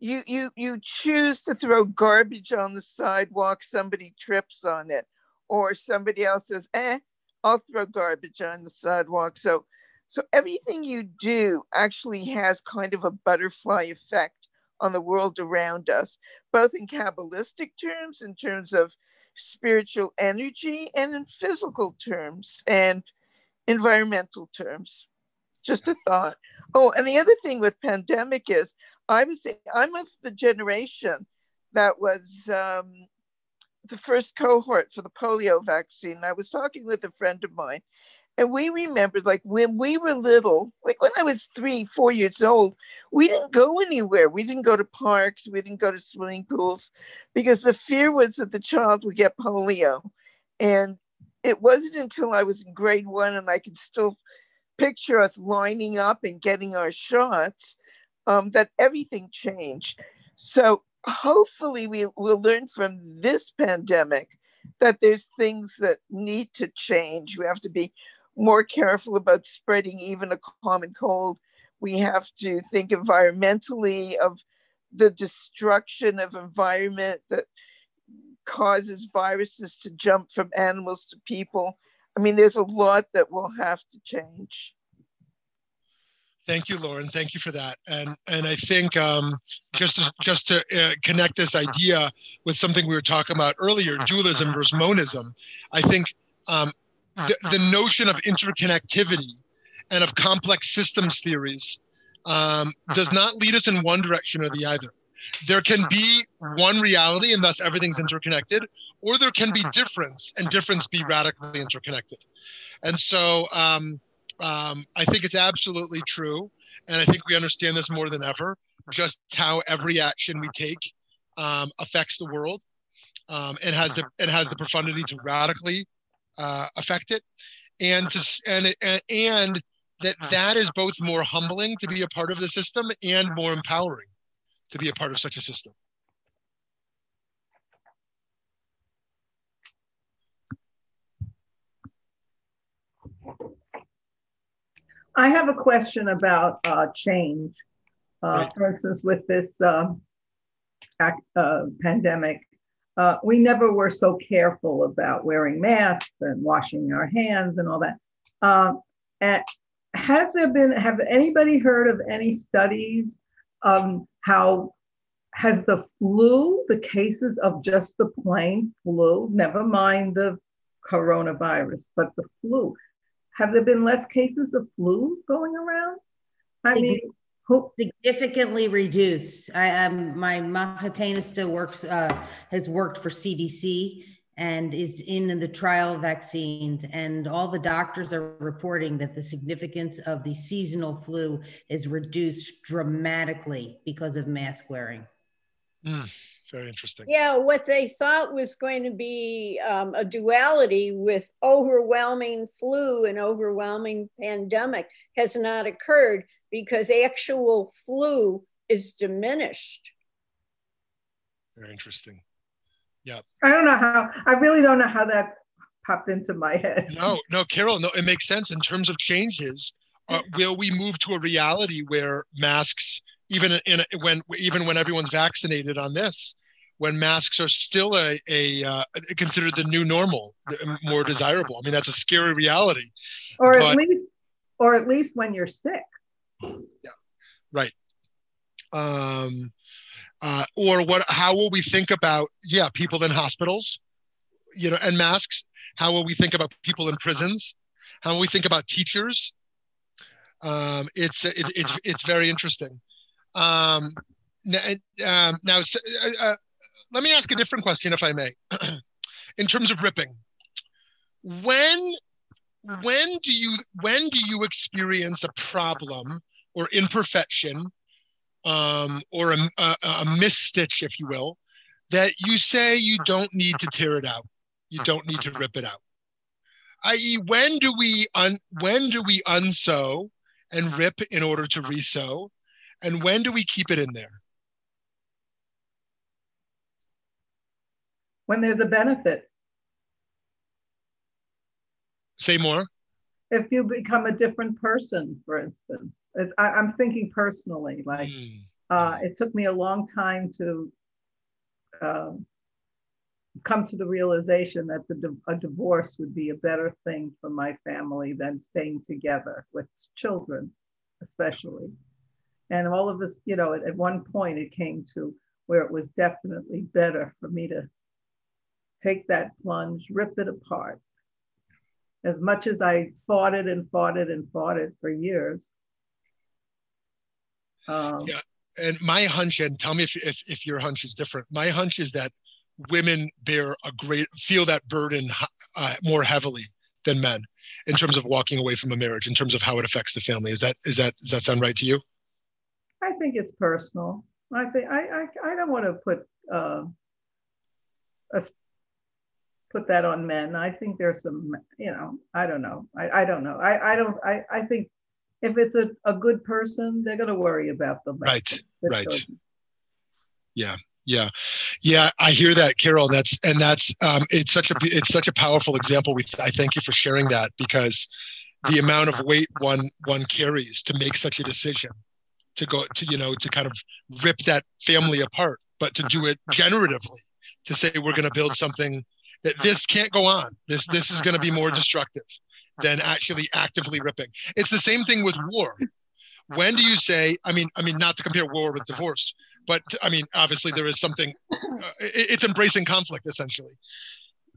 you you you choose to throw garbage on the sidewalk, somebody trips on it, or somebody else says, eh, I'll throw garbage on the sidewalk. So so everything you do actually has kind of a butterfly effect on the world around us, both in Kabbalistic terms, in terms of spiritual energy, and in physical terms and environmental terms. Just a thought. Oh, and the other thing with pandemic is I was I'm of the generation that was um, the first cohort for the polio vaccine. I was talking with a friend of mine, and we remembered, like when we were little, like when I was three, four years old, we didn't go anywhere. We didn't go to parks. We didn't go to swimming pools because the fear was that the child would get polio. And it wasn't until I was in grade one and I could still picture us lining up and getting our shots um, that everything changed. So hopefully we will learn from this pandemic that there's things that need to change. We have to be more careful about spreading even a common cold. We have to think environmentally of the destruction of environment that causes viruses to jump from animals to people. I mean, there's a lot that will have to change. Thank you, Lauren. Thank you for that. And and I think um, just to, just to uh, connect this idea with something we were talking about earlier, dualism versus monism. I think um, the, the notion of interconnectivity and of complex systems theories um, does not lead us in one direction or the other. There can be one reality and thus everything's interconnected, or there can be difference and difference be radically interconnected. And so um, um, I think it's absolutely true. And I think we understand this more than ever just how every action we take um, affects the world um, and has the it has the profundity to radically uh, affect it and to and and, and that that is both more humbling to be a part of the system and more empowering to be a part of such a system I have a question about uh, change. Uh, right. For instance, with this uh, uh pandemic, uh, we never were so careful about wearing masks and washing our hands and all that. Um, and have there been, have anybody heard of any studies on how has the flu, the cases of just the plain flu, never mind the coronavirus, but the flu, have there been less cases of flu going around? I mean, who- significantly reduced. I um, my Mahatena still works uh, has worked for CDC and is in the trial of vaccines. And all the doctors are reporting that the significance of the seasonal flu is reduced dramatically because of mask wearing. Mm very interesting. Yeah, what they thought was going to be um, a duality with overwhelming flu and overwhelming pandemic has not occurred because actual flu is diminished. Very interesting. Yeah. I don't know how, I really don't know how that popped into my head. No, no, Carol, no, it makes sense in terms of changes. Uh, will we move to a reality where masks even in when even when everyone's vaccinated on this when masks are still a, a uh, considered the new normal, more desirable. I mean, that's a scary reality. Or at least, or at least when you're sick. Yeah, right. Um, uh, or what? How will we think about yeah people in hospitals, you know, and masks? How will we think about people in prisons? How will we think about teachers? Um, it's it, it's it's very interesting. Um, um, now, uh, uh let me ask a different question, if I may. in terms of ripping, when Mm. when do you when do you experience a problem or imperfection um, or a, a, a misstitch, if you will, that you say you mm. don't need to tear it out, you don't need to rip it out. I.e., when do we un, when do we unsew and mm. rip in order to resew, and when do we keep it in there? when there's a benefit. Say more. If you become a different person, for instance, I, am thinking personally, like mm. uh, it took me a long time to uh, come to the realization that the, a divorce would be a better thing for my family than staying together with children, especially. And all of us, you know, at, at one point it came to where it was definitely better for me to take that plunge, rip it apart. As much as I fought it and fought it and fought it for years. Um, yeah, and my hunch, and tell me if, if, if your hunch is different. My hunch is that women bear a great feel that burden uh, more heavily than men in terms of walking away from a marriage, in terms of how it affects the family. Is that is that does that sound right to you? I think it's personal. I think I I, I don't want to put uh, a put that on men. I think there's some, you know, I don't know. I, I don't know. I, I don't, I, I think if it's a, a good person, they're going to worry about them. Right. Right. Children. Yeah. Yeah. Yeah. I hear that Carol. That's, and that's, um, it's such a, it's such a powerful example. We, I thank you for sharing that because the amount of weight one, one carries to make such a decision to go to, you know, to kind of rip that family apart, but to do it generatively, to say, we're going to build something that this can't go on. This this is going to be more destructive than actually actively ripping. It's the same thing with war. when do you say i mean i mean not to compare war with divorce but i mean obviously there is something uh, it's embracing conflict essentially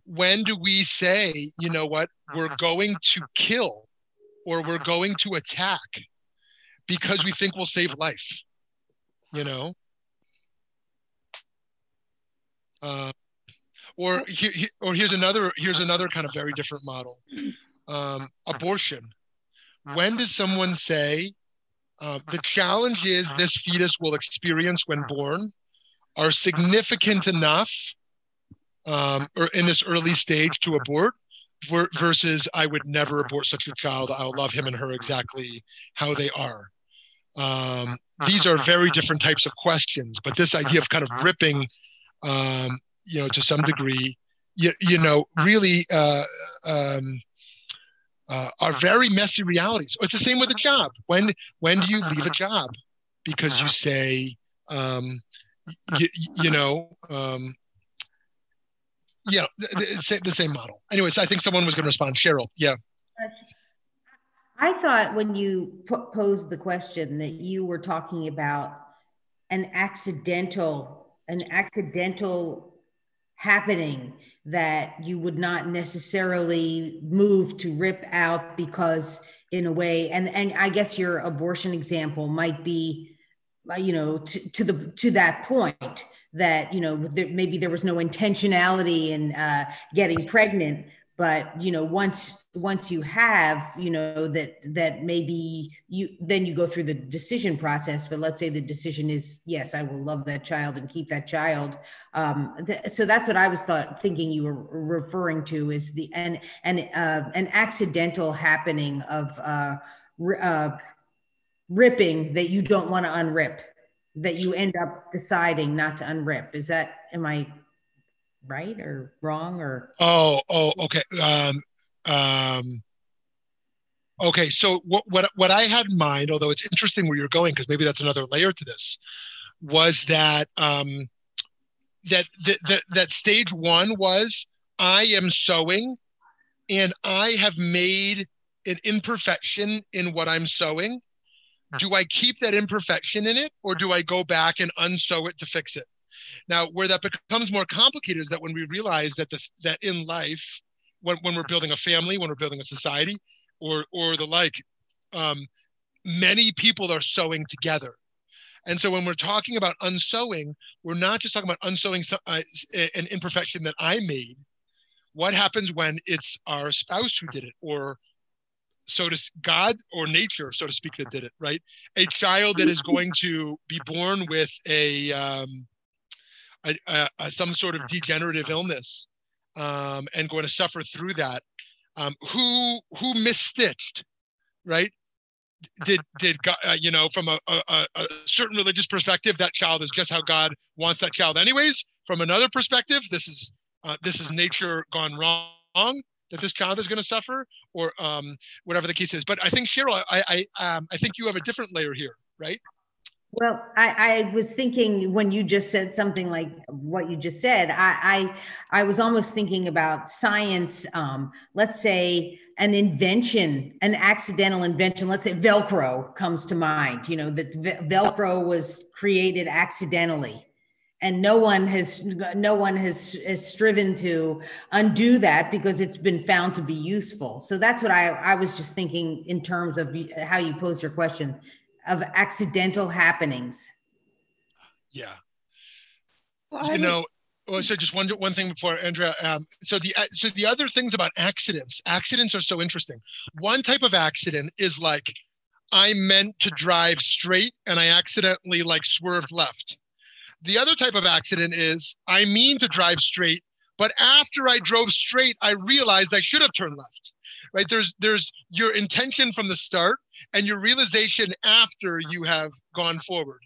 when do we say you know what we're going to kill or we're going to attack because we think we'll save life you know uh, or he, or here's another here's another kind of very different model um, abortion when does someone say uh, the challenge is this fetus will experience when born are significant enough um, or in this early stage to abort versus I would never abort such a child. I'll love him and her exactly how they are. Um, these are very different types of questions, but this idea of kind of ripping, um, you know, to some degree, you, you know, really uh, um, uh, are very messy realities. It's the same with a job. When when do you leave a job because you say, um, you, you know, um, yeah, the, the same model. Anyways, I think someone was going to respond. Cheryl, yeah. I thought when you posed the question that you were talking about an accidental, an accidental happening that you would not necessarily move to rip out because in a way and and i guess your abortion example might be uh, you know to, to the to that point that you know there, maybe there was no intentionality in uh, getting pregnant but you know once once you have you know that that maybe you then you go through the decision process but let's say the decision is yes i will love that child and keep that child um, th- so that's what i was thought thinking you were referring to is the and and uh, an accidental happening of uh, uh, ripping that you don't want to unrip that you end up deciding not to unrip. Is that am i right or wrong or? Oh oh okay. Um um okay. So what what, what i had in mind although it's interesting where you're going because maybe that's another layer to this was that um that that that, that stage one was i am sewing and i have made an imperfection in what i'm sewing do i keep that imperfection in it or do i go back and unsew it to fix it now, where that becomes more complicated is that when we realize that the that in life, when, when we're building a family, when we're building a society, or or the like, um, many people are sewing together. And so when we're talking about unsewing, we're not just talking about unsewing uh, an imperfection that I made. What happens when it's our spouse who did it, or so to God or nature, so to speak, that did it, right? A child that is going to be born with a um, a, a, some sort of degenerative illness um, and going to suffer through that. Um, who who misstitched, right? Did did God, uh, you know from a, a, a certain religious perspective that child is just how God wants that child, anyways. From another perspective, this is uh, this is nature gone wrong that this child is going to suffer, or um, whatever the case is. But I think Cheryl, I I, um, I think you have a different layer here, right? Well, I, I, was thinking when you just said something like what you just said, I I, I was almost thinking about science. Um, let's say an invention, an accidental invention. Let's say Velcro comes to mind. You know that Velcro was created accidentally, and no one has no one has, has striven to undo that because it's been found to be useful. So that's what I I was just thinking in terms of how you pose your question of accidental happenings. Yeah. Well, you know, well, so just one one thing before Andrea. Um, so the so the other things about accidents. Accidents are so interesting. One type of accident is like I meant to drive straight and I accidentally like swerved left. The other type of accident is I mean to drive straight, but after I drove straight, I realized I should have turned left. Right? There's there's your intention from the start and your realization after you have gone forward.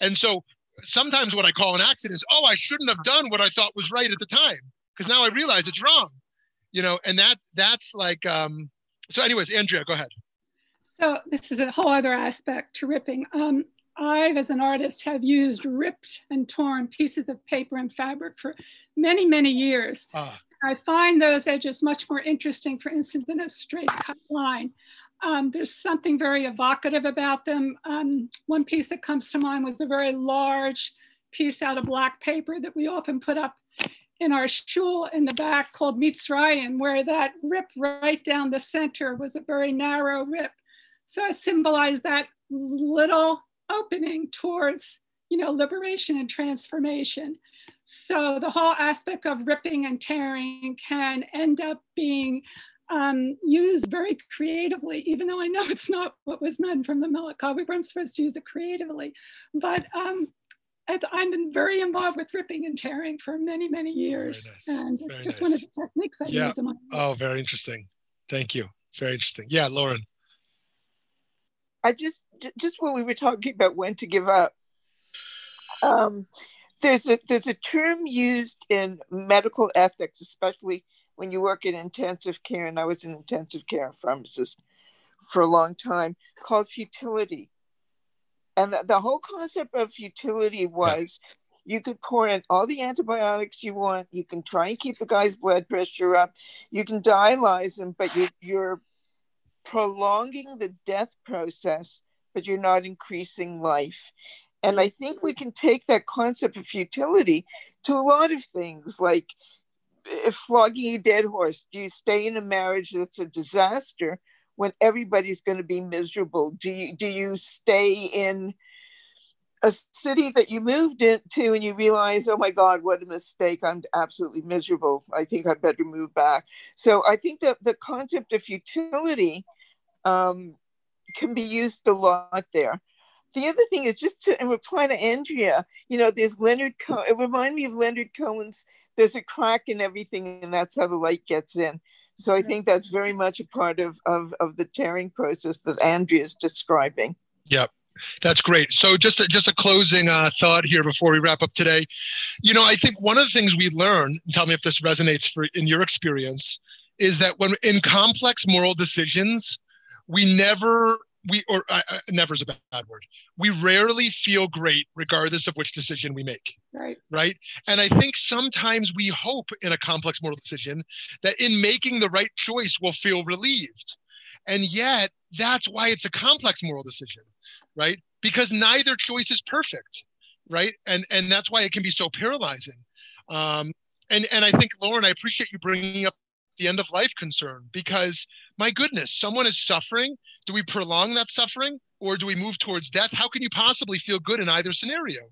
And so sometimes what I call an accident is, oh, I shouldn't have done what I thought was right at the time because now I realize it's wrong. You know, and that that's like um so anyways, Andrea, go ahead. So this is a whole other aspect to ripping. Um, I, as an artist, have used ripped and torn pieces of paper and fabric for many, many years. Ah. I find those edges much more interesting, for instance, than a straight cut line. Um, there's something very evocative about them. Um, one piece that comes to mind was a very large piece out of black paper that we often put up in our shul in the back called Mitzrayim, where that rip right down the center was a very narrow rip. So it symbolized that little opening towards, you know, liberation and transformation. So the whole aspect of ripping and tearing can end up being um, used very creatively, even though I know it's not what was meant from the melacha We weren't supposed to use it creatively. But um, I've, I've, been very involved with ripping and tearing for many, many years. Nice. And it's very just nice. one of the techniques I yeah. use in my Oh, very interesting. Thank you. Very interesting. Yeah, Lauren. I just, just when we were talking about when to give up, um, there's a there's a term used in medical ethics, especially when you work in intensive care, and I was an intensive care pharmacist for a long time, called futility. And the, the whole concept of futility was yeah. you could pour in all the antibiotics you want, you can try and keep the guy's blood pressure up, you can dialyze him, but you, you're prolonging the death process, but you're not increasing life. And I think we can take that concept of futility to a lot of things like flogging a dead horse, do you stay in a marriage that's a disaster when everybody's going to be miserable? Do you do you stay in a city that you moved into and you realize, oh my God, what a mistake. I'm absolutely miserable. I think I'd better move back. So I think that the concept of futility um, can be used a lot there. The other thing is just to in reply to Andrea, you know, there's Leonard Cohen. It reminded me of Leonard Cohen's there's a crack in everything and that's how the light gets in so i think that's very much a part of of, of the tearing process that andrea is describing yep that's great. So just a, just a closing uh, thought here before we wrap up today. You know, I think one of the things we learn, tell me if this resonates for in your experience, is that when in complex moral decisions, we never we or uh, never is a bad word. We rarely feel great regardless of which decision we make. Right. Right? And i think sometimes we hope in a complex moral decision that in making the right choice we'll feel relieved. And yet that's why it's a complex moral decision right? Because neither choice is perfect right? And and that's why it can be so paralyzing. Um and and i think lauren i appreciate you bringing up the end of life concern because my goodness someone is suffering. Do we prolong that suffering or do we move towards death? How can you possibly feel good in either scenario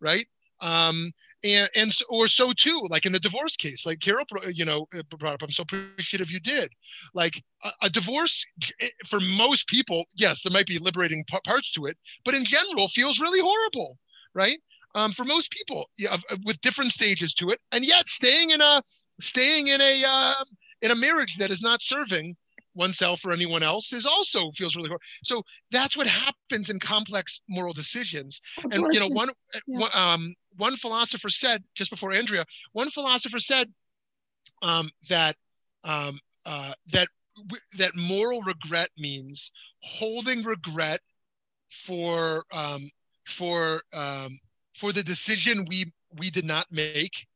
right? Um, and and or so too like in the divorce case like carol you know uh, brought up i'm so appreciative you did. Like a, a divorce eh, for most people yes there might be liberating parts to it but in general feels really horrible right? Um, for most people yeah, with different stages to it. And yet staying in a staying in a uh, in a marriage that is not serving oneself or anyone else is also feels really hard. So that's what happens in complex moral decisions. And you know, one yeah. um, one philosopher said just before Andrea, one philosopher said um, that um, uh, that that moral regret means holding regret for um, for um, for the decision we we did not make,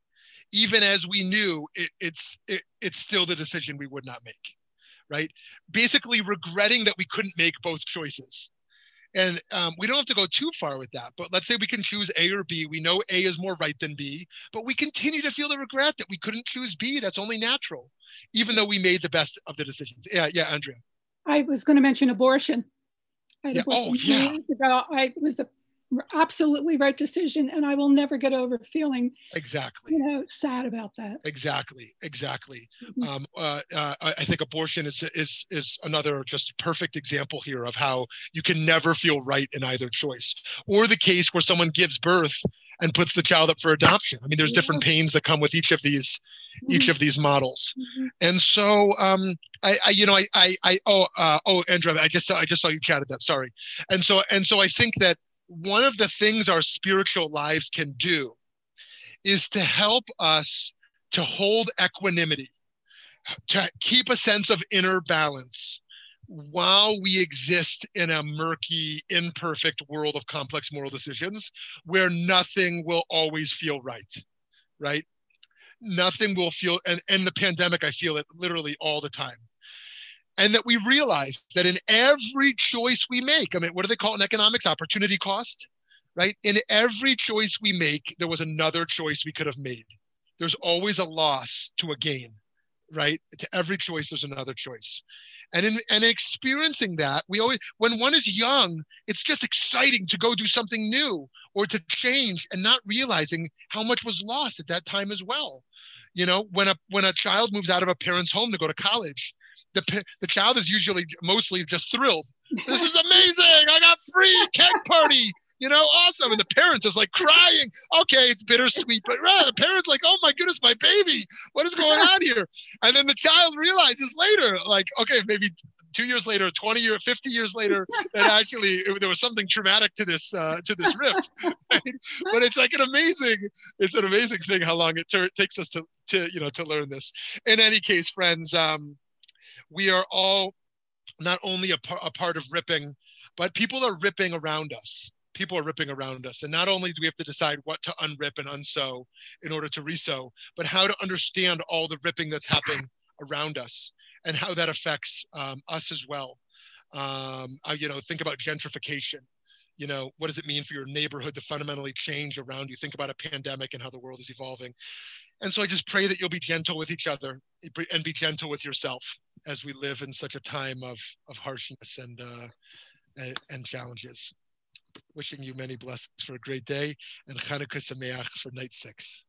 even as we knew it, it's it, it's still the decision we would not make right? Basically, regretting that we couldn't make both choices. And um, we don't have to go too far with that. But let's say we can choose A or B. We know A is more right than B, but we continue to feel the regret that we couldn't choose B. That's only natural, even though we made the best of the decisions. Yeah, yeah, Andrea. I was going to mention abortion. Yeah. Oh, yeah. I was the absolutely right decision and i will never get over feeling exactly you know sad about that exactly exactly mm-hmm. um, uh, uh, i think abortion is is is another just perfect example here of how you can never feel right in either choice or the case where someone gives birth and puts the child up for adoption i mean there's yeah. different pains that come with each of these mm-hmm. each of these models mm-hmm. and so um I, I you know i i, I oh uh, oh andrew i just i just saw you chatted that sorry and so and so i think that one of the things our spiritual lives can do is to help us to hold equanimity, to keep a sense of inner balance while we exist in a murky, imperfect world of complex moral decisions where nothing will always feel right, right? Nothing will feel, and in the pandemic, I feel it literally all the time. And that we realize that in every choice we make, I mean, what do they call in economics? Opportunity cost, right? In every choice we make, there was another choice we could have made. There's always a loss to a gain, right? To every choice, there's another choice. And in and in experiencing that, we always when one is young, it's just exciting to go do something new or to change and not realizing how much was lost at that time as well. You know, when a when a child moves out of a parent's home to go to college, the the child is usually mostly just thrilled. This is amazing! I got free keg party. You know, awesome. And the parents is like crying. Okay, it's bittersweet, but right, the parents like, oh my goodness, my baby, what is going on here? And then the child realizes later, like, okay, maybe two years later, 20 years, 50 years later, that actually it, there was something traumatic to this uh, to this rift. Right? But it's like an amazing, it's an amazing thing how long it ter- takes us to to you know to learn this. In any case, friends, um, we are all not only a, par- a part of ripping, but people are ripping around us. People are ripping around us. And not only do we have to decide what to unrip and unsew in order to resew, but how to understand all the ripping that's happening around us and how that affects um, us as well. Um, I, you know, think about gentrification. You know, what does it mean for your neighborhood to fundamentally change around you? Think about a pandemic and how the world is evolving. And so I just pray that you'll be gentle with each other and be gentle with yourself as we live in such a time of, of harshness and, uh, and, challenges. Wishing you many blessings for a great day and Chanukah Sameach for night six.